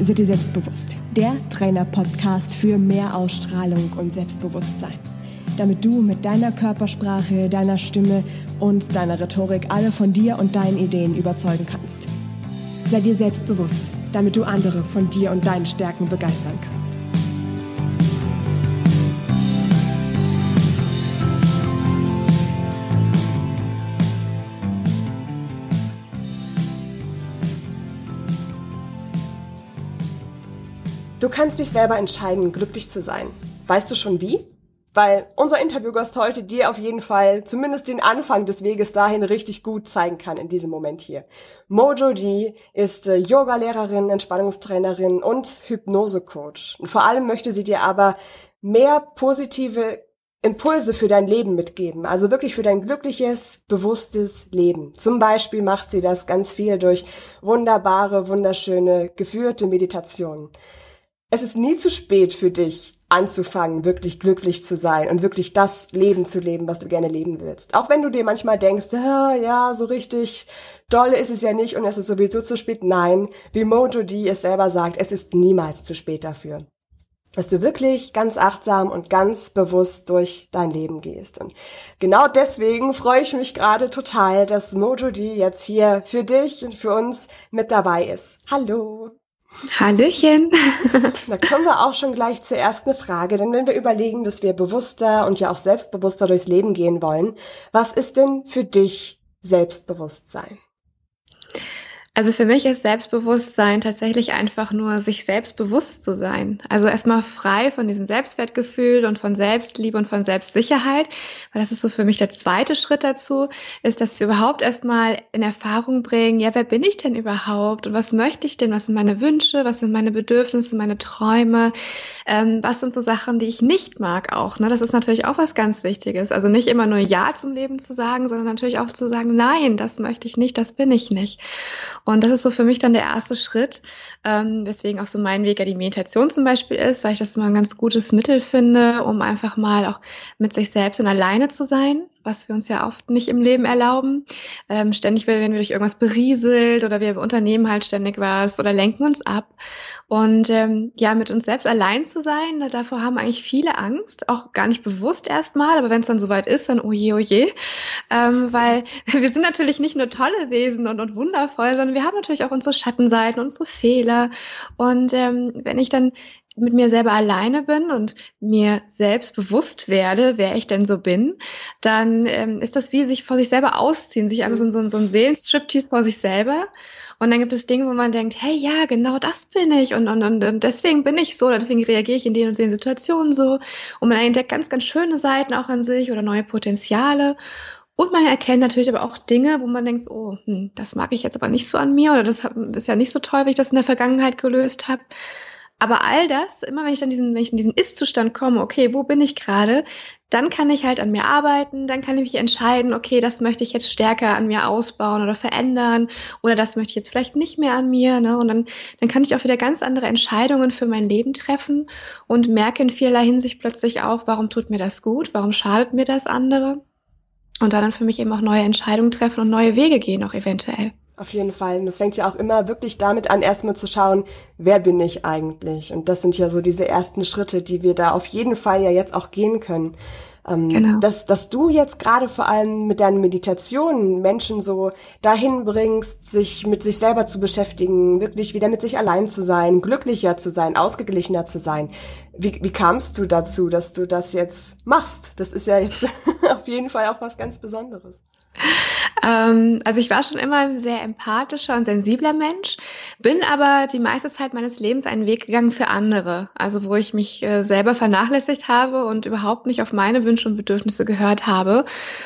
Sei dir selbstbewusst. Der Trainer-Podcast für mehr Ausstrahlung und Selbstbewusstsein. Damit du mit deiner Körpersprache, deiner Stimme und deiner Rhetorik alle von dir und deinen Ideen überzeugen kannst. Sei dir selbstbewusst, damit du andere von dir und deinen Stärken begeistern kannst. Du kannst dich selber entscheiden, glücklich zu sein. Weißt du schon wie? Weil unser Interviewgast heute dir auf jeden Fall zumindest den Anfang des Weges dahin richtig gut zeigen kann in diesem Moment hier. Mojo D ist äh, Yoga-Lehrerin, Entspannungstrainerin und Hypnose-Coach. Vor allem möchte sie dir aber mehr positive Impulse für dein Leben mitgeben, also wirklich für dein glückliches, bewusstes Leben. Zum Beispiel macht sie das ganz viel durch wunderbare, wunderschöne, geführte Meditationen. Es ist nie zu spät für dich, anzufangen, wirklich glücklich zu sein und wirklich das Leben zu leben, was du gerne leben willst. Auch wenn du dir manchmal denkst, ja, so richtig dolle ist es ja nicht und es ist sowieso zu spät. Nein, wie Mojo D es selber sagt, es ist niemals zu spät dafür. Dass du wirklich ganz achtsam und ganz bewusst durch dein Leben gehst. Und genau deswegen freue ich mich gerade total, dass Mojo D jetzt hier für dich und für uns mit dabei ist. Hallo! Hallöchen. Da kommen wir auch schon gleich zur ersten Frage, denn wenn wir überlegen, dass wir bewusster und ja auch selbstbewusster durchs Leben gehen wollen, was ist denn für dich Selbstbewusstsein? Also für mich ist Selbstbewusstsein tatsächlich einfach nur, sich selbstbewusst zu sein. Also erstmal frei von diesem Selbstwertgefühl und von Selbstliebe und von Selbstsicherheit, weil das ist so für mich der zweite Schritt dazu, ist, dass wir überhaupt erstmal in Erfahrung bringen, ja, wer bin ich denn überhaupt und was möchte ich denn, was sind meine Wünsche, was sind meine Bedürfnisse, meine Träume, ähm, was sind so Sachen, die ich nicht mag auch. Ne? Das ist natürlich auch was ganz Wichtiges. Also nicht immer nur Ja zum Leben zu sagen, sondern natürlich auch zu sagen, nein, das möchte ich nicht, das bin ich nicht. Und das ist so für mich dann der erste Schritt, ähm, weswegen auch so mein Weg ja die Meditation zum Beispiel ist, weil ich das immer ein ganz gutes Mittel finde, um einfach mal auch mit sich selbst und alleine zu sein was wir uns ja oft nicht im Leben erlauben. Ähm, ständig werden wir durch irgendwas berieselt oder wir unternehmen halt ständig was oder lenken uns ab. Und ähm, ja, mit uns selbst allein zu sein, davor haben eigentlich viele Angst, auch gar nicht bewusst erstmal, aber wenn es dann soweit ist, dann oje, oje. Ähm, weil wir sind natürlich nicht nur tolle Wesen und, und wundervoll, sondern wir haben natürlich auch unsere Schattenseiten, unsere Fehler. Und ähm, wenn ich dann mit mir selber alleine bin und mir selbst bewusst werde, wer ich denn so bin, dann ähm, ist das wie sich vor sich selber ausziehen, sich einfach so, so, so ein Seelenstriptease vor sich selber. Und dann gibt es Dinge, wo man denkt, hey, ja, genau das bin ich und, und, und deswegen bin ich so oder deswegen reagiere ich in den und den Situationen so. Und man entdeckt ganz, ganz schöne Seiten auch an sich oder neue Potenziale. Und man erkennt natürlich aber auch Dinge, wo man denkt, oh, hm, das mag ich jetzt aber nicht so an mir oder das ist ja nicht so toll, wie ich das in der Vergangenheit gelöst habe. Aber all das, immer wenn ich dann diesen, wenn ich in diesen Ist-Zustand komme, okay, wo bin ich gerade, dann kann ich halt an mir arbeiten, dann kann ich mich entscheiden, okay, das möchte ich jetzt stärker an mir ausbauen oder verändern oder das möchte ich jetzt vielleicht nicht mehr an mir, ne? Und dann, dann kann ich auch wieder ganz andere Entscheidungen für mein Leben treffen und merke in vielerlei Hinsicht plötzlich auch, warum tut mir das gut, warum schadet mir das andere und dann für mich eben auch neue Entscheidungen treffen und neue Wege gehen auch eventuell. Auf jeden Fall. Und es fängt ja auch immer wirklich damit an, erstmal zu schauen, wer bin ich eigentlich? Und das sind ja so diese ersten Schritte, die wir da auf jeden Fall ja jetzt auch gehen können. Ähm, genau. dass, dass du jetzt gerade vor allem mit deinen Meditationen Menschen so dahin bringst, sich mit sich selber zu beschäftigen, wirklich wieder mit sich allein zu sein, glücklicher zu sein, ausgeglichener zu sein. Wie, wie kamst du dazu, dass du das jetzt machst? Das ist ja jetzt auf jeden Fall auch was ganz Besonderes. Ähm, also ich war schon immer ein sehr empathischer und sensibler Mensch, bin aber die meiste Zeit meines Lebens einen Weg gegangen für andere. Also wo ich mich äh, selber vernachlässigt habe und überhaupt nicht auf meine Wünsche und Bedürfnisse gehört habe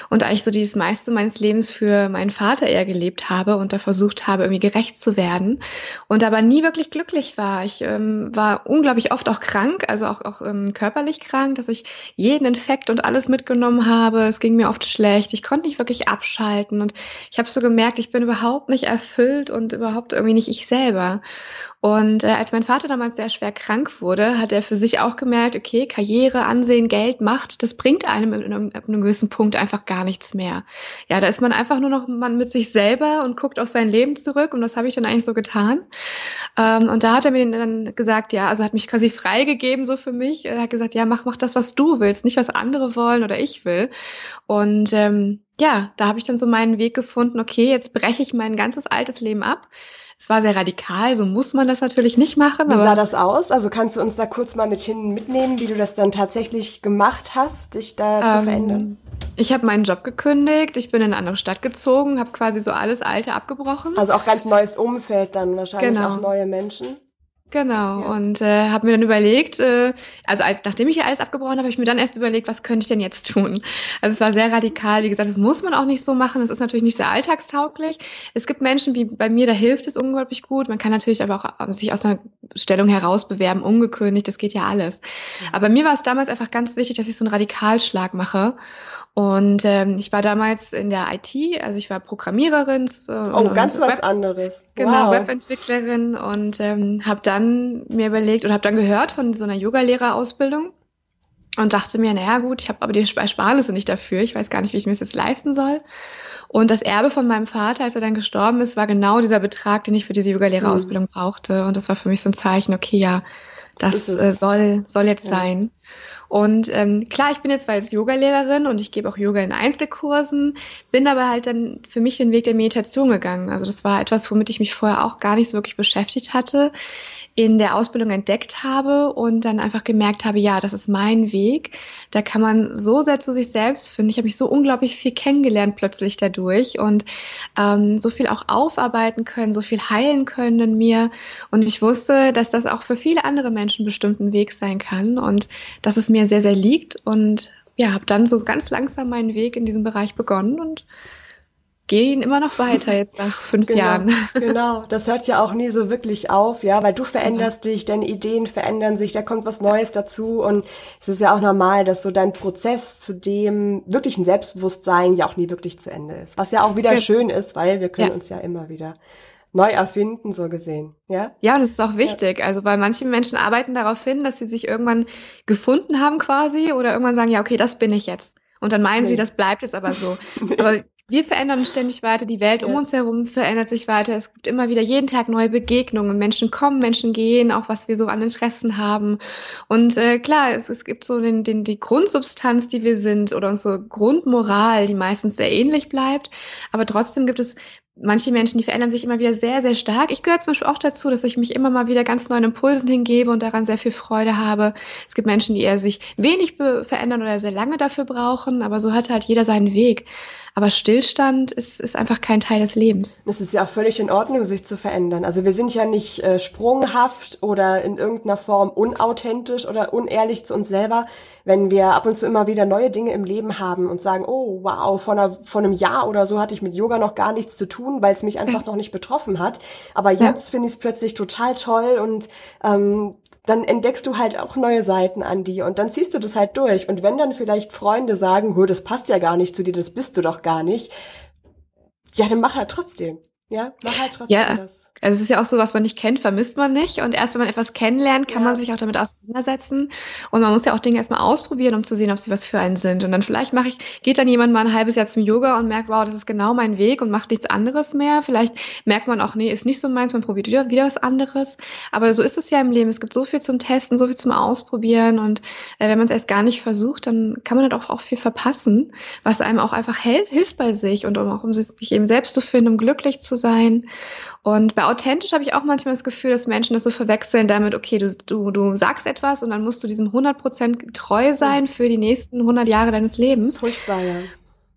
und eigentlich so dieses meiste meines Lebens für meinen Vater eher gelebt habe und da versucht habe, irgendwie gerecht zu werden und aber nie wirklich glücklich war. Ich ähm, war unglaublich oft auch krank, also auch, auch ähm, körperlich krank, dass ich jeden Infekt und alles mitgenommen habe. Es ging mir oft schlecht. Ich konnte nicht wirklich abschalten und ich habe so gemerkt, ich bin überhaupt nicht erfüllt und überhaupt irgendwie nicht ich selber. Und äh, als mein Vater damals sehr schwer krank wurde, hat er für sich auch gemerkt, okay, Karriere, Ansehen, Geld, Macht, das bringt einem in einem, in einem gewissen Punkt einfach gar nichts mehr. Ja, da ist man einfach nur noch man mit sich selber und guckt auf sein Leben zurück und das habe ich dann eigentlich so getan. Ähm, und da hat er mir dann gesagt, ja, also hat mich quasi freigegeben so für mich. Er hat gesagt, ja, mach, mach das, was du willst, nicht was andere wollen oder ich will. Und ähm, ja, da habe ich dann so meinen Weg gefunden, okay, jetzt breche ich mein ganzes altes Leben ab. Es war sehr radikal, so muss man das natürlich nicht machen. Wie sah das aus? Also kannst du uns da kurz mal mit hin mitnehmen, wie du das dann tatsächlich gemacht hast, dich da ähm, zu verändern? Ich habe meinen Job gekündigt, ich bin in eine andere Stadt gezogen, habe quasi so alles Alte abgebrochen. Also auch ganz neues Umfeld dann wahrscheinlich genau. auch neue Menschen. Genau, ja. und äh, habe mir dann überlegt, äh, also als nachdem ich hier alles abgebrochen habe, habe ich mir dann erst überlegt, was könnte ich denn jetzt tun? Also es war sehr radikal, wie gesagt, das muss man auch nicht so machen, das ist natürlich nicht sehr alltagstauglich. Es gibt Menschen wie bei mir, da hilft es unglaublich gut. Man kann natürlich aber auch äh, sich aus einer Stellung heraus bewerben, ungekündigt, das geht ja alles. Ja. Aber mir war es damals einfach ganz wichtig, dass ich so einen Radikalschlag mache und ähm, ich war damals in der IT, also ich war Programmiererin. So, oh, und, ganz und was Web anderes. Genau, wow. Webentwicklerin und ähm, habe dann mir überlegt und habe dann gehört von so einer Yogalehrerausbildung und dachte mir, naja gut, ich habe aber die Sparnisse nicht dafür, ich weiß gar nicht, wie ich mir das jetzt leisten soll. Und das Erbe von meinem Vater, als er dann gestorben ist, war genau dieser Betrag, den ich für diese Yogalehrerausbildung mhm. brauchte. Und das war für mich so ein Zeichen, okay, ja, das, das äh, soll, soll jetzt ja. sein. Und ähm, klar, ich bin jetzt zwar Yogalehrerin und ich gebe auch Yoga in Einzelkursen, bin aber halt dann für mich den Weg der Meditation gegangen. Also das war etwas, womit ich mich vorher auch gar nicht so wirklich beschäftigt hatte in der Ausbildung entdeckt habe und dann einfach gemerkt habe, ja, das ist mein Weg. Da kann man so sehr zu sich selbst finden. Ich habe mich so unglaublich viel kennengelernt plötzlich dadurch und ähm, so viel auch aufarbeiten können, so viel heilen können in mir. Und ich wusste, dass das auch für viele andere Menschen bestimmt ein Weg sein kann und dass es mir sehr, sehr liegt. Und ja, habe dann so ganz langsam meinen Weg in diesem Bereich begonnen und gehen immer noch weiter jetzt nach fünf genau, Jahren. Genau, das hört ja auch nie so wirklich auf, ja, weil du veränderst ja. dich, deine Ideen verändern sich, da kommt was Neues dazu und es ist ja auch normal, dass so dein Prozess zu dem wirklichen Selbstbewusstsein ja auch nie wirklich zu Ende ist. Was ja auch wieder ja. schön ist, weil wir können ja. uns ja immer wieder neu erfinden, so gesehen. Ja, ja das ist auch wichtig. Ja. Also, weil manche Menschen arbeiten darauf hin, dass sie sich irgendwann gefunden haben quasi oder irgendwann sagen, ja, okay, das bin ich jetzt. Und dann meinen nee. sie, das bleibt jetzt aber so. nee. Aber wir verändern uns ständig weiter, die Welt um uns herum verändert sich weiter. Es gibt immer wieder jeden Tag neue Begegnungen. Menschen kommen, Menschen gehen, auch was wir so an Interessen haben. Und äh, klar, es, es gibt so den, den, die Grundsubstanz, die wir sind, oder unsere Grundmoral, die meistens sehr ähnlich bleibt. Aber trotzdem gibt es manche Menschen, die verändern sich immer wieder sehr, sehr stark. Ich gehöre zum Beispiel auch dazu, dass ich mich immer mal wieder ganz neuen Impulsen hingebe und daran sehr viel Freude habe. Es gibt Menschen, die eher sich wenig verändern oder sehr lange dafür brauchen, aber so hat halt jeder seinen Weg. Aber Stillstand ist, ist einfach kein Teil des Lebens. Es ist ja auch völlig in Ordnung, sich zu verändern. Also wir sind ja nicht äh, sprunghaft oder in irgendeiner Form unauthentisch oder unehrlich zu uns selber, wenn wir ab und zu immer wieder neue Dinge im Leben haben und sagen, oh wow, vor, einer, vor einem Jahr oder so hatte ich mit Yoga noch gar nichts zu tun, weil es mich einfach noch nicht betroffen hat. Aber jetzt ja. finde ich es plötzlich total toll und ähm, dann entdeckst du halt auch neue Seiten an dir und dann ziehst du das halt durch. Und wenn dann vielleicht Freunde sagen, das passt ja gar nicht zu dir, das bist du doch gar nicht, ja, dann mach halt trotzdem. Ja, mach halt trotzdem ja. das. Also es ist ja auch so, was man nicht kennt, vermisst man nicht. Und erst wenn man etwas kennenlernt, kann ja. man sich auch damit auseinandersetzen. Und man muss ja auch Dinge erstmal ausprobieren, um zu sehen, ob sie was für einen sind. Und dann vielleicht mache ich, geht dann jemand mal ein halbes Jahr zum Yoga und merkt, wow, das ist genau mein Weg und macht nichts anderes mehr. Vielleicht merkt man auch, nee, ist nicht so meins, man probiert wieder, wieder was anderes. Aber so ist es ja im Leben. Es gibt so viel zum Testen, so viel zum Ausprobieren. Und äh, wenn man es erst gar nicht versucht, dann kann man halt auch, auch viel verpassen, was einem auch einfach hilft bei sich und um auch um sich eben selbst zu finden, um glücklich zu sein. Und bei authentisch habe ich auch manchmal das Gefühl, dass Menschen das so verwechseln damit, okay, du, du, du sagst etwas und dann musst du diesem 100% treu sein für die nächsten 100 Jahre deines Lebens. Furchtbar, ja.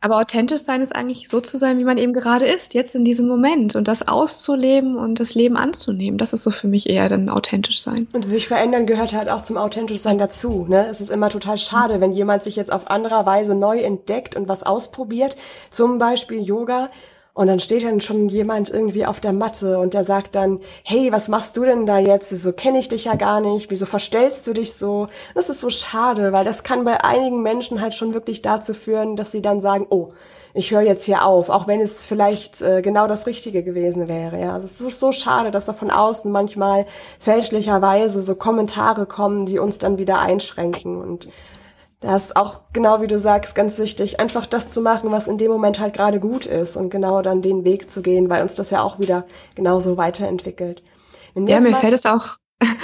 Aber authentisch sein ist eigentlich so zu sein, wie man eben gerade ist, jetzt in diesem Moment und das auszuleben und das Leben anzunehmen. Das ist so für mich eher dann authentisch sein. Und sich verändern gehört halt auch zum authentisch sein dazu. Ne? Es ist immer total schade, wenn jemand sich jetzt auf anderer Weise neu entdeckt und was ausprobiert, zum Beispiel Yoga und dann steht dann schon jemand irgendwie auf der Matte und der sagt dann, hey, was machst du denn da jetzt? So kenne ich dich ja gar nicht. Wieso verstellst du dich so? Das ist so schade, weil das kann bei einigen Menschen halt schon wirklich dazu führen, dass sie dann sagen, oh, ich höre jetzt hier auf, auch wenn es vielleicht äh, genau das Richtige gewesen wäre. Ja, also es ist so schade, dass da von außen manchmal fälschlicherweise so Kommentare kommen, die uns dann wieder einschränken und da ist auch genau wie du sagst ganz wichtig, einfach das zu machen, was in dem Moment halt gerade gut ist und genau dann den Weg zu gehen, weil uns das ja auch wieder genauso weiterentwickelt. Ja, mir fällt es auch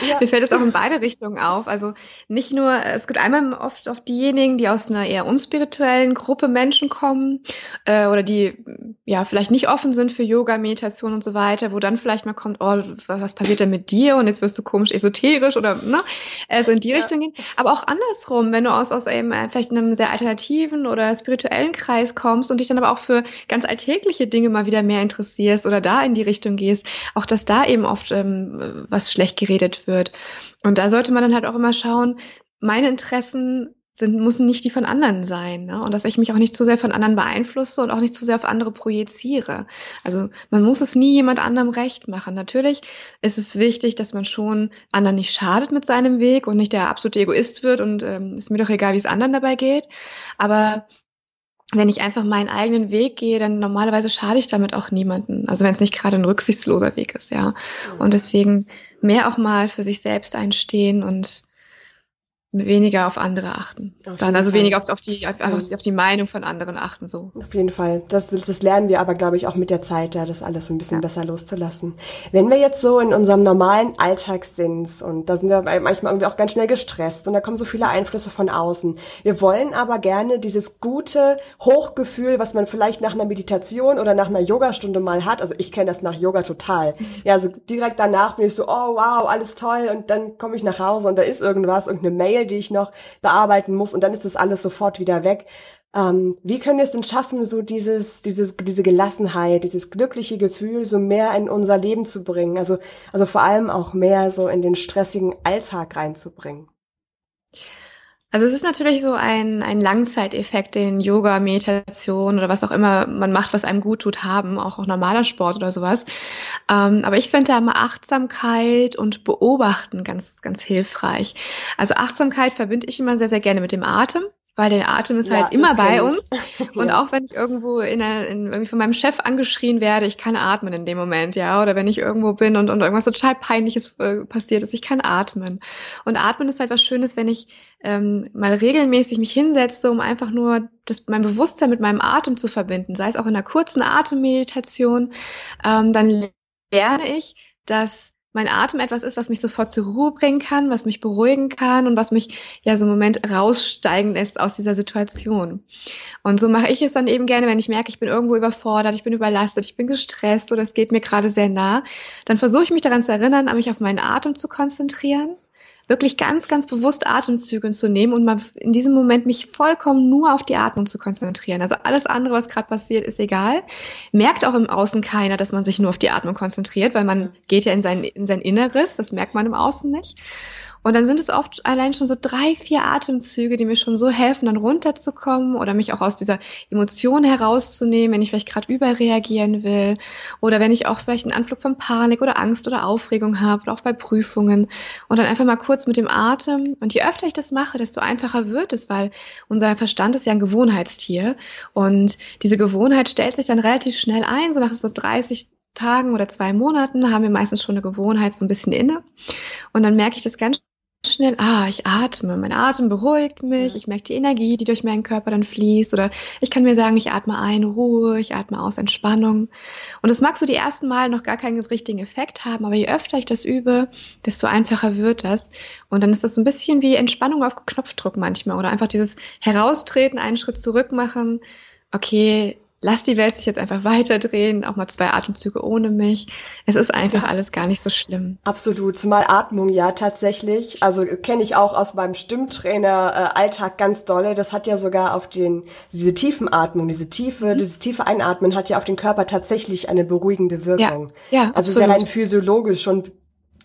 ja. Mir fällt es auch in beide Richtungen auf. Also nicht nur, es gibt einmal oft auf diejenigen, die aus einer eher unspirituellen Gruppe Menschen kommen äh, oder die ja vielleicht nicht offen sind für Yoga, Meditation und so weiter, wo dann vielleicht mal kommt, oh, was passiert denn mit dir und jetzt wirst du komisch esoterisch oder ne, also in die ja. Richtung gehen. Aber auch andersrum, wenn du aus aus eben äh, vielleicht einem sehr alternativen oder spirituellen Kreis kommst und dich dann aber auch für ganz alltägliche Dinge mal wieder mehr interessierst oder da in die Richtung gehst, auch dass da eben oft ähm, was schlecht geredet geredet wird. Und da sollte man dann halt auch immer schauen, meine Interessen sind, müssen nicht die von anderen sein. Ne? Und dass ich mich auch nicht zu sehr von anderen beeinflusse und auch nicht zu sehr auf andere projiziere. Also man muss es nie jemand anderem recht machen. Natürlich ist es wichtig, dass man schon anderen nicht schadet mit seinem Weg und nicht der absolute Egoist wird und ähm, ist mir doch egal, wie es anderen dabei geht. Aber wenn ich einfach meinen eigenen Weg gehe, dann normalerweise schade ich damit auch niemanden. Also wenn es nicht gerade ein rücksichtsloser Weg ist, ja. Und deswegen mehr auch mal für sich selbst einstehen und weniger auf andere achten. Auf dann also Fall. weniger auf, auf, die, auf, auf, die Meinung von anderen achten so. Auf jeden Fall. Das, das lernen wir aber, glaube ich, auch mit der Zeit, ja, das alles so ein bisschen ja. besser loszulassen. Wenn wir jetzt so in unserem normalen Alltag sind und da sind wir manchmal irgendwie auch ganz schnell gestresst und da kommen so viele Einflüsse von außen. Wir wollen aber gerne dieses gute Hochgefühl, was man vielleicht nach einer Meditation oder nach einer Yogastunde mal hat. Also ich kenne das nach Yoga total. Mhm. Ja, also direkt danach bin ich so, oh wow, alles toll und dann komme ich nach Hause und da ist irgendwas, irgendeine Mail Mail, die ich noch bearbeiten muss und dann ist das alles sofort wieder weg. Ähm, wie können wir es denn schaffen, so dieses, dieses, diese Gelassenheit, dieses glückliche Gefühl so mehr in unser Leben zu bringen? Also, also vor allem auch mehr so in den stressigen Alltag reinzubringen. Also es ist natürlich so ein, ein Langzeiteffekt, den Yoga, Meditation oder was auch immer man macht, was einem gut tut, haben, auch, auch normaler Sport oder sowas. Ähm, aber ich finde da immer Achtsamkeit und Beobachten ganz, ganz hilfreich. Also Achtsamkeit verbinde ich immer sehr, sehr gerne mit dem Atem weil der Atem ist ja, halt immer bei uns. Und ja. auch wenn ich irgendwo in, einer, in irgendwie von meinem Chef angeschrien werde, ich kann atmen in dem Moment, ja. Oder wenn ich irgendwo bin und, und irgendwas total Peinliches äh, passiert ist, ich kann atmen. Und atmen ist halt was Schönes, wenn ich ähm, mal regelmäßig mich hinsetze, um einfach nur das, mein Bewusstsein mit meinem Atem zu verbinden, sei es auch in einer kurzen Atemmeditation, ähm, dann lerne ich, dass mein Atem etwas ist, was mich sofort zur Ruhe bringen kann, was mich beruhigen kann und was mich ja so einen Moment raussteigen lässt aus dieser Situation. Und so mache ich es dann eben gerne, wenn ich merke, ich bin irgendwo überfordert, ich bin überlastet, ich bin gestresst oder es geht mir gerade sehr nah, dann versuche ich mich daran zu erinnern, mich auf meinen Atem zu konzentrieren wirklich ganz, ganz bewusst Atemzüge zu nehmen und mal in diesem Moment mich vollkommen nur auf die Atmung zu konzentrieren. Also alles andere, was gerade passiert, ist egal. Merkt auch im Außen keiner, dass man sich nur auf die Atmung konzentriert, weil man geht ja in sein, in sein Inneres, das merkt man im Außen nicht. Und dann sind es oft allein schon so drei, vier Atemzüge, die mir schon so helfen, dann runterzukommen oder mich auch aus dieser Emotion herauszunehmen, wenn ich vielleicht gerade überreagieren will oder wenn ich auch vielleicht einen Anflug von Panik oder Angst oder Aufregung habe oder auch bei Prüfungen und dann einfach mal kurz mit dem Atem. Und je öfter ich das mache, desto einfacher wird es, weil unser Verstand ist ja ein Gewohnheitstier und diese Gewohnheit stellt sich dann relativ schnell ein, so nach so 30 Tagen oder zwei Monaten haben wir meistens schon eine Gewohnheit so ein bisschen inne. Und dann merke ich das ganz schnell, ah, ich atme, mein Atem beruhigt mich, ich merke die Energie, die durch meinen Körper dann fließt oder ich kann mir sagen, ich atme ein, Ruhe, ich atme aus, Entspannung. Und das mag so die ersten Mal noch gar keinen richtigen Effekt haben, aber je öfter ich das übe, desto einfacher wird das. Und dann ist das so ein bisschen wie Entspannung auf Knopfdruck manchmal oder einfach dieses Heraustreten, einen Schritt zurück machen, okay, lass die Welt sich jetzt einfach weiterdrehen, auch mal zwei Atemzüge ohne mich. Es ist einfach alles gar nicht so schlimm. Absolut, zumal Atmung ja tatsächlich, also kenne ich auch aus meinem Stimmtrainer äh, Alltag ganz dolle, das hat ja sogar auf den diese tiefen Atmung, diese tiefe, mhm. dieses tiefe Einatmen hat ja auf den Körper tatsächlich eine beruhigende Wirkung. Ja, ja also absolut. ist ja rein physiologisch schon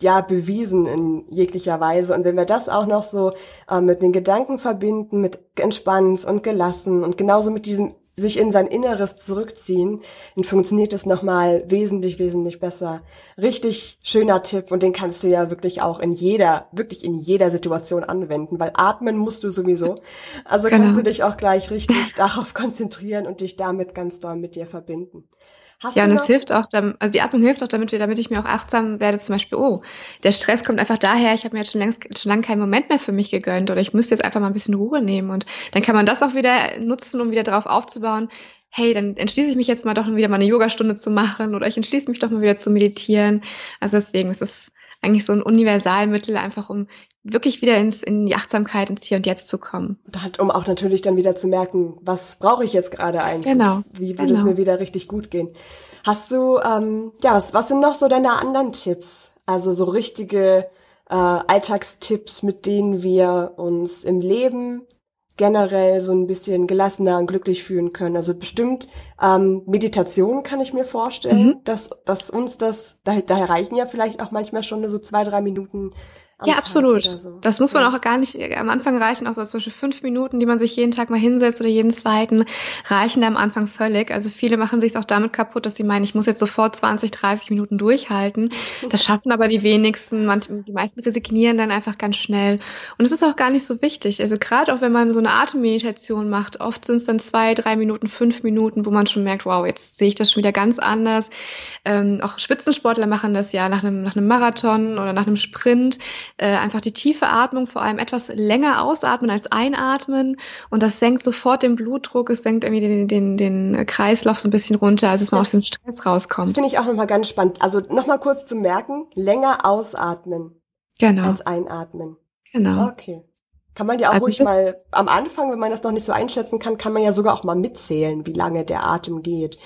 ja bewiesen in jeglicher Weise. Und wenn wir das auch noch so äh, mit den Gedanken verbinden, mit entspannt und gelassen und genauso mit diesem sich in sein Inneres zurückziehen, dann funktioniert es nochmal wesentlich, wesentlich besser. Richtig schöner Tipp und den kannst du ja wirklich auch in jeder, wirklich in jeder Situation anwenden, weil atmen musst du sowieso. Also genau. kannst du dich auch gleich richtig darauf konzentrieren und dich damit ganz doll mit dir verbinden. Hast ja, und es hilft auch, also die Atmung hilft auch damit, damit ich mir auch achtsam werde, zum Beispiel, oh, der Stress kommt einfach daher, ich habe mir jetzt schon längst schon lange keinen Moment mehr für mich gegönnt oder ich müsste jetzt einfach mal ein bisschen Ruhe nehmen und dann kann man das auch wieder nutzen, um wieder darauf aufzubauen, hey, dann entschließe ich mich jetzt mal doch wieder mal eine Yogastunde zu machen oder ich entschließe mich doch mal wieder zu meditieren. Also deswegen ist es eigentlich so ein Universalmittel, einfach um wirklich wieder ins, in die Achtsamkeit, ins Hier und Jetzt zu kommen. Und um auch natürlich dann wieder zu merken, was brauche ich jetzt gerade eigentlich? Genau. Wie würde genau. es mir wieder richtig gut gehen? Hast du, ähm, ja, was, was sind noch so deine anderen Tipps? Also so richtige äh, Alltagstipps, mit denen wir uns im Leben generell so ein bisschen gelassener und glücklich fühlen können. Also bestimmt ähm, Meditation kann ich mir vorstellen, mhm. dass, dass uns das, da, da reichen ja vielleicht auch manchmal schon so zwei, drei Minuten ja, absolut. So. Das muss man auch gar nicht am Anfang reichen, auch so zum Beispiel fünf Minuten, die man sich jeden Tag mal hinsetzt oder jeden zweiten, reichen da am Anfang völlig. Also viele machen sich auch damit kaputt, dass sie meinen, ich muss jetzt sofort 20, 30 Minuten durchhalten. Das schaffen aber die wenigsten. Manch, die meisten resignieren dann einfach ganz schnell. Und es ist auch gar nicht so wichtig. Also gerade auch wenn man so eine Atemmeditation macht, oft sind es dann zwei, drei Minuten, fünf Minuten, wo man schon merkt, wow, jetzt sehe ich das schon wieder ganz anders. Ähm, auch Spitzensportler machen das ja nach einem, nach einem Marathon oder nach einem Sprint äh, einfach die tiefe Atmung, vor allem etwas länger ausatmen als einatmen und das senkt sofort den Blutdruck, es senkt irgendwie den, den, den Kreislauf so ein bisschen runter, als es mal aus dem Stress rauskommt. Das finde ich auch nochmal ganz spannend. Also nochmal kurz zu merken, länger ausatmen genau. als einatmen. Genau. Okay. Kann man ja auch also ruhig mal am Anfang, wenn man das noch nicht so einschätzen kann, kann man ja sogar auch mal mitzählen, wie lange der Atem geht.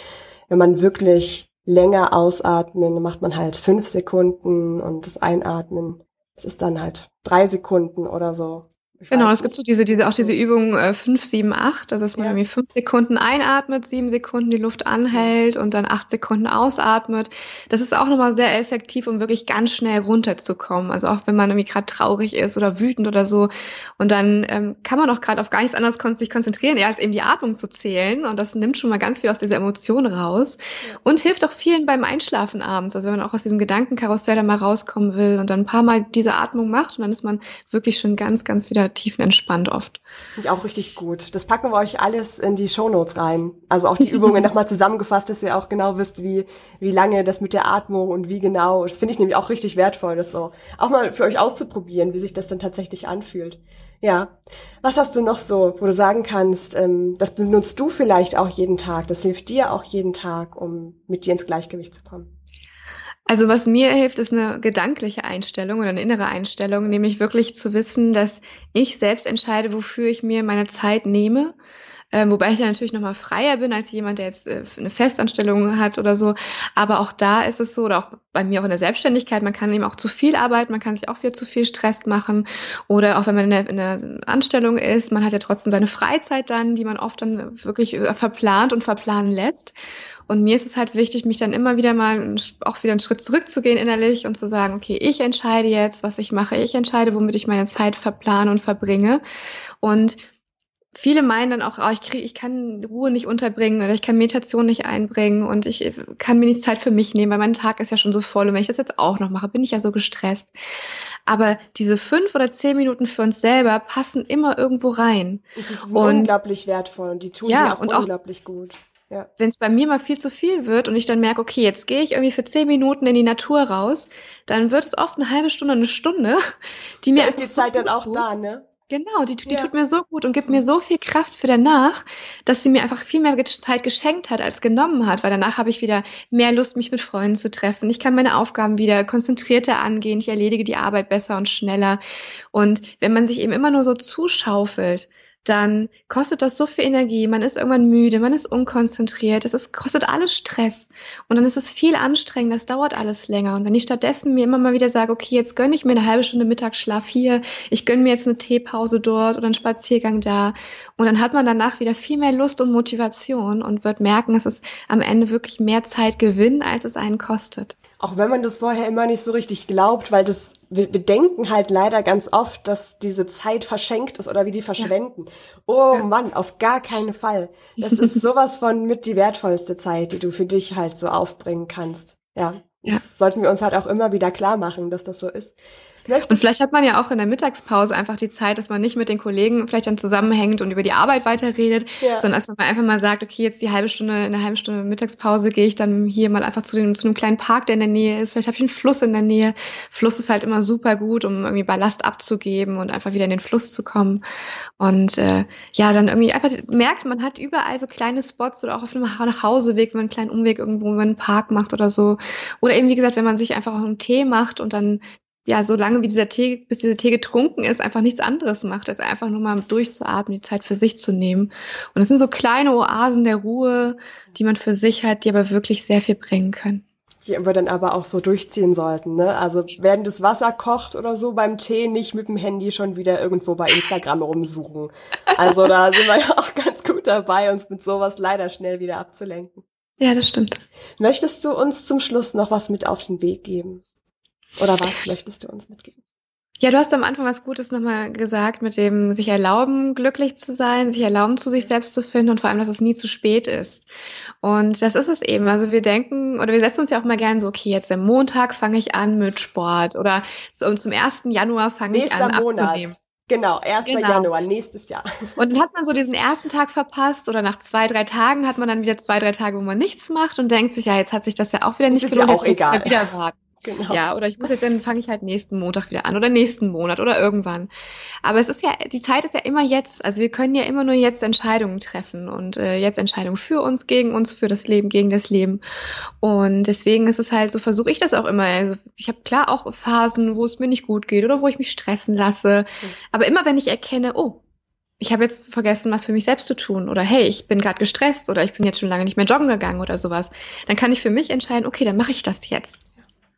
Wenn man wirklich länger ausatmen, dann macht man halt fünf Sekunden und das Einatmen es ist dann halt drei Sekunden oder so. Ich genau, es gibt so diese, diese, auch diese Übung äh, 5, 7, 8, also dass man ja. irgendwie fünf Sekunden einatmet, sieben Sekunden die Luft anhält und dann acht Sekunden ausatmet. Das ist auch nochmal sehr effektiv, um wirklich ganz schnell runterzukommen. Also auch wenn man irgendwie gerade traurig ist oder wütend oder so. Und dann ähm, kann man auch gerade auf gar nichts anderes kon sich konzentrieren, eher als eben die Atmung zu zählen. Und das nimmt schon mal ganz viel aus dieser Emotion raus. Ja. Und hilft auch vielen beim Einschlafen abends. Also wenn man auch aus diesem Gedankenkarussell dann mal rauskommen will und dann ein paar Mal diese Atmung macht und dann ist man wirklich schon ganz, ganz wieder tiefenentspannt oft. Finde ich auch richtig gut. Das packen wir euch alles in die Shownotes rein. Also auch die Übungen nochmal zusammengefasst, dass ihr auch genau wisst, wie, wie lange das mit der Atmung und wie genau. Das finde ich nämlich auch richtig wertvoll, das so auch mal für euch auszuprobieren, wie sich das dann tatsächlich anfühlt. Ja. Was hast du noch so, wo du sagen kannst, ähm, das benutzt du vielleicht auch jeden Tag, das hilft dir auch jeden Tag, um mit dir ins Gleichgewicht zu kommen? Also was mir hilft, ist eine gedankliche Einstellung oder eine innere Einstellung, nämlich wirklich zu wissen, dass ich selbst entscheide, wofür ich mir meine Zeit nehme. Ähm, wobei ich ja natürlich nochmal freier bin als jemand, der jetzt äh, eine Festanstellung hat oder so. Aber auch da ist es so, oder auch bei mir auch in der Selbstständigkeit, man kann eben auch zu viel arbeiten, man kann sich auch wieder zu viel Stress machen. Oder auch wenn man in der, in der Anstellung ist, man hat ja trotzdem seine Freizeit dann, die man oft dann wirklich äh, verplant und verplanen lässt. Und mir ist es halt wichtig, mich dann immer wieder mal auch wieder einen Schritt zurückzugehen innerlich und zu sagen, okay, ich entscheide jetzt, was ich mache. Ich entscheide, womit ich meine Zeit verplane und verbringe. Und viele meinen dann auch, oh, ich krieg, ich kann Ruhe nicht unterbringen oder ich kann Meditation nicht einbringen und ich kann mir nicht Zeit für mich nehmen, weil mein Tag ist ja schon so voll und wenn ich das jetzt auch noch mache, bin ich ja so gestresst. Aber diese fünf oder zehn Minuten für uns selber passen immer irgendwo rein. Und die sind und, unglaublich wertvoll und die tun ja, auch unglaublich auch, gut. Ja. Wenn es bei mir mal viel zu viel wird und ich dann merke, okay, jetzt gehe ich irgendwie für zehn Minuten in die Natur raus, dann wird es oft eine halbe Stunde, eine Stunde, die mir da ist die Zeit dann auch tut. da, ne? Genau, die, die ja. tut mir so gut und gibt mir so viel Kraft für danach, dass sie mir einfach viel mehr Zeit geschenkt hat als genommen hat, weil danach habe ich wieder mehr Lust, mich mit Freunden zu treffen. Ich kann meine Aufgaben wieder konzentrierter angehen, ich erledige die Arbeit besser und schneller. Und wenn man sich eben immer nur so zuschaufelt, dann kostet das so viel Energie, man ist irgendwann müde, man ist unkonzentriert, es kostet alles Stress. Und dann ist es viel anstrengender, das dauert alles länger. Und wenn ich stattdessen mir immer mal wieder sage, okay, jetzt gönne ich mir eine halbe Stunde Mittagsschlaf hier, ich gönne mir jetzt eine Teepause dort oder einen Spaziergang da. Und dann hat man danach wieder viel mehr Lust und Motivation und wird merken, dass es am Ende wirklich mehr Zeit gewinnt, als es einen kostet. Auch wenn man das vorher immer nicht so richtig glaubt, weil das, wir, wir denken halt leider ganz oft, dass diese Zeit verschenkt ist oder wie die verschwenden. Ja. Oh ja. Mann, auf gar keinen Fall. Das ist sowas von mit die wertvollste Zeit, die du für dich halt so aufbringen kannst. Ja. ja. Das sollten wir uns halt auch immer wieder klar machen, dass das so ist. Und vielleicht hat man ja auch in der Mittagspause einfach die Zeit, dass man nicht mit den Kollegen vielleicht dann zusammenhängt und über die Arbeit weiterredet, ja. sondern dass man einfach mal sagt, okay, jetzt die halbe Stunde, in der halben Stunde Mittagspause gehe ich dann hier mal einfach zu, dem, zu einem kleinen Park, der in der Nähe ist. Vielleicht habe ich einen Fluss in der Nähe. Fluss ist halt immer super gut, um irgendwie Ballast abzugeben und einfach wieder in den Fluss zu kommen. Und äh, ja, dann irgendwie einfach merkt, man hat überall so kleine Spots oder auch auf einem Nachhauseweg, wenn man einen kleinen Umweg irgendwo in einen Park macht oder so. Oder eben, wie gesagt, wenn man sich einfach auch einen Tee macht und dann ja, so lange wie dieser Tee, bis dieser Tee getrunken ist, einfach nichts anderes macht, als einfach nur mal durchzuatmen, die Zeit für sich zu nehmen. Und es sind so kleine Oasen der Ruhe, die man für sich hat, die aber wirklich sehr viel bringen können die wir dann aber auch so durchziehen sollten. Ne? Also während das Wasser kocht oder so beim Tee nicht mit dem Handy schon wieder irgendwo bei Instagram rumsuchen. Also da sind wir ja auch ganz gut dabei, uns mit sowas leider schnell wieder abzulenken. Ja, das stimmt. Möchtest du uns zum Schluss noch was mit auf den Weg geben? Oder was möchtest du uns mitgeben? Ja, du hast am Anfang was Gutes nochmal gesagt mit dem sich erlauben, glücklich zu sein, sich erlauben, zu sich selbst zu finden und vor allem, dass es nie zu spät ist. Und das ist es eben. Also wir denken oder wir setzen uns ja auch mal gern so, okay, jetzt am Montag fange ich an mit Sport oder so, zum 1. Januar fange ich an Monat. abzunehmen. Genau, 1. Genau. Januar, nächstes Jahr. Und dann hat man so diesen ersten Tag verpasst oder nach zwei, drei Tagen hat man dann wieder zwei, drei Tage, wo man nichts macht und denkt sich, ja, jetzt hat sich das ja auch wieder nicht das ist ja auch egal. Wieder warten. Genau. Ja, oder ich muss jetzt, dann fange ich halt nächsten Montag wieder an oder nächsten Monat oder irgendwann. Aber es ist ja, die Zeit ist ja immer jetzt. Also wir können ja immer nur jetzt Entscheidungen treffen und äh, jetzt Entscheidungen für uns, gegen uns, für das Leben, gegen das Leben. Und deswegen ist es halt so, versuche ich das auch immer. Also ich habe klar auch Phasen, wo es mir nicht gut geht oder wo ich mich stressen lasse. Mhm. Aber immer wenn ich erkenne, oh, ich habe jetzt vergessen, was für mich selbst zu tun oder hey, ich bin gerade gestresst oder ich bin jetzt schon lange nicht mehr joggen gegangen oder sowas, dann kann ich für mich entscheiden, okay, dann mache ich das jetzt.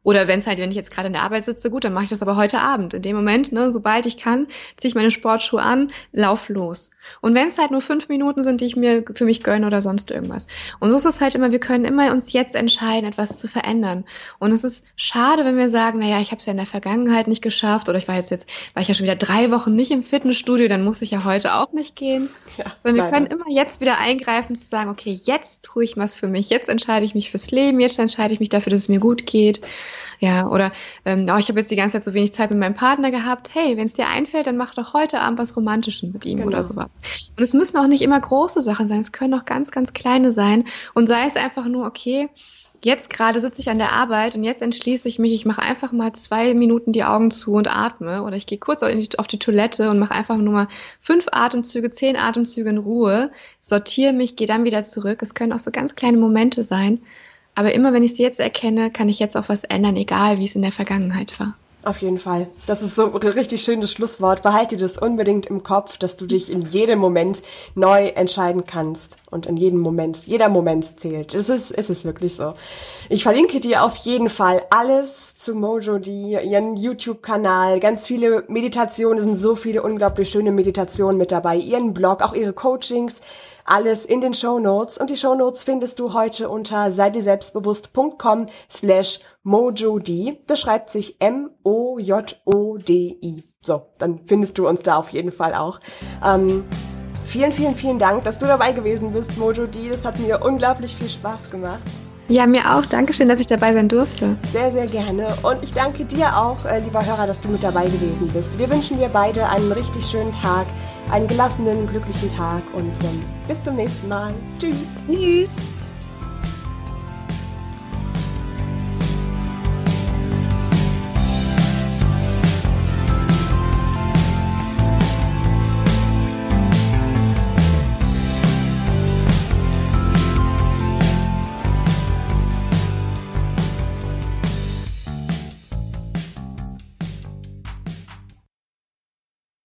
Oder wenn es halt, wenn ich jetzt gerade in der Arbeit sitze, gut, dann mache ich das aber heute Abend. In dem Moment, ne, sobald ich kann, ziehe ich meine Sportschuhe an, lauf los. Und wenn es halt nur fünf Minuten sind, die ich mir für mich gönne oder sonst irgendwas. Und so ist es halt immer, wir können immer uns jetzt entscheiden, etwas zu verändern. Und es ist schade, wenn wir sagen, naja, ich habe es ja in der Vergangenheit nicht geschafft oder ich war jetzt jetzt, war ich ja schon wieder drei Wochen nicht im Fitnessstudio, dann muss ich ja heute auch nicht gehen. Ja, Sondern wir können immer jetzt wieder eingreifen, zu sagen, okay, jetzt tue ich was für mich, jetzt entscheide ich mich fürs Leben, jetzt entscheide ich mich dafür, dass es mir gut geht. Ja, oder ähm, oh, ich habe jetzt die ganze Zeit so wenig Zeit mit meinem Partner gehabt. Hey, wenn es dir einfällt, dann mach doch heute Abend was Romantisches mit ihm genau. oder sowas. Und es müssen auch nicht immer große Sachen sein, es können auch ganz, ganz kleine sein. Und sei es einfach nur, okay, jetzt gerade sitze ich an der Arbeit und jetzt entschließe ich mich, ich mache einfach mal zwei Minuten die Augen zu und atme oder ich gehe kurz auf die Toilette und mache einfach nur mal fünf Atemzüge, zehn Atemzüge in Ruhe, sortiere mich, gehe dann wieder zurück. Es können auch so ganz kleine Momente sein, aber immer wenn ich sie jetzt erkenne, kann ich jetzt auch was ändern, egal wie es in der Vergangenheit war. Auf jeden Fall. Das ist so ein richtig schönes Schlusswort. Behalte das unbedingt im Kopf, dass du dich in jedem Moment neu entscheiden kannst. Und in jedem Moment, jeder Moment zählt. Es ist, es ist wirklich so. Ich verlinke dir auf jeden Fall alles zu Mojo, die, ihren YouTube-Kanal, ganz viele Meditationen, es sind so viele unglaublich schöne Meditationen mit dabei, ihren Blog, auch ihre Coachings alles in den Show Notes und die Show Notes findest du heute unter seidirselbstbewusst.com slash mojodi. Das schreibt sich M-O-J-O-D-I. So, dann findest du uns da auf jeden Fall auch. Ähm, vielen, vielen, vielen Dank, dass du dabei gewesen bist, Mojodi. Das hat mir unglaublich viel Spaß gemacht. Ja, mir auch. Dankeschön, dass ich dabei sein durfte. Sehr, sehr gerne. Und ich danke dir auch, äh, lieber Hörer, dass du mit dabei gewesen bist. Wir wünschen dir beide einen richtig schönen Tag, einen gelassenen, glücklichen Tag und ähm, bis zum nächsten Mal. Tschüss. Tschüss.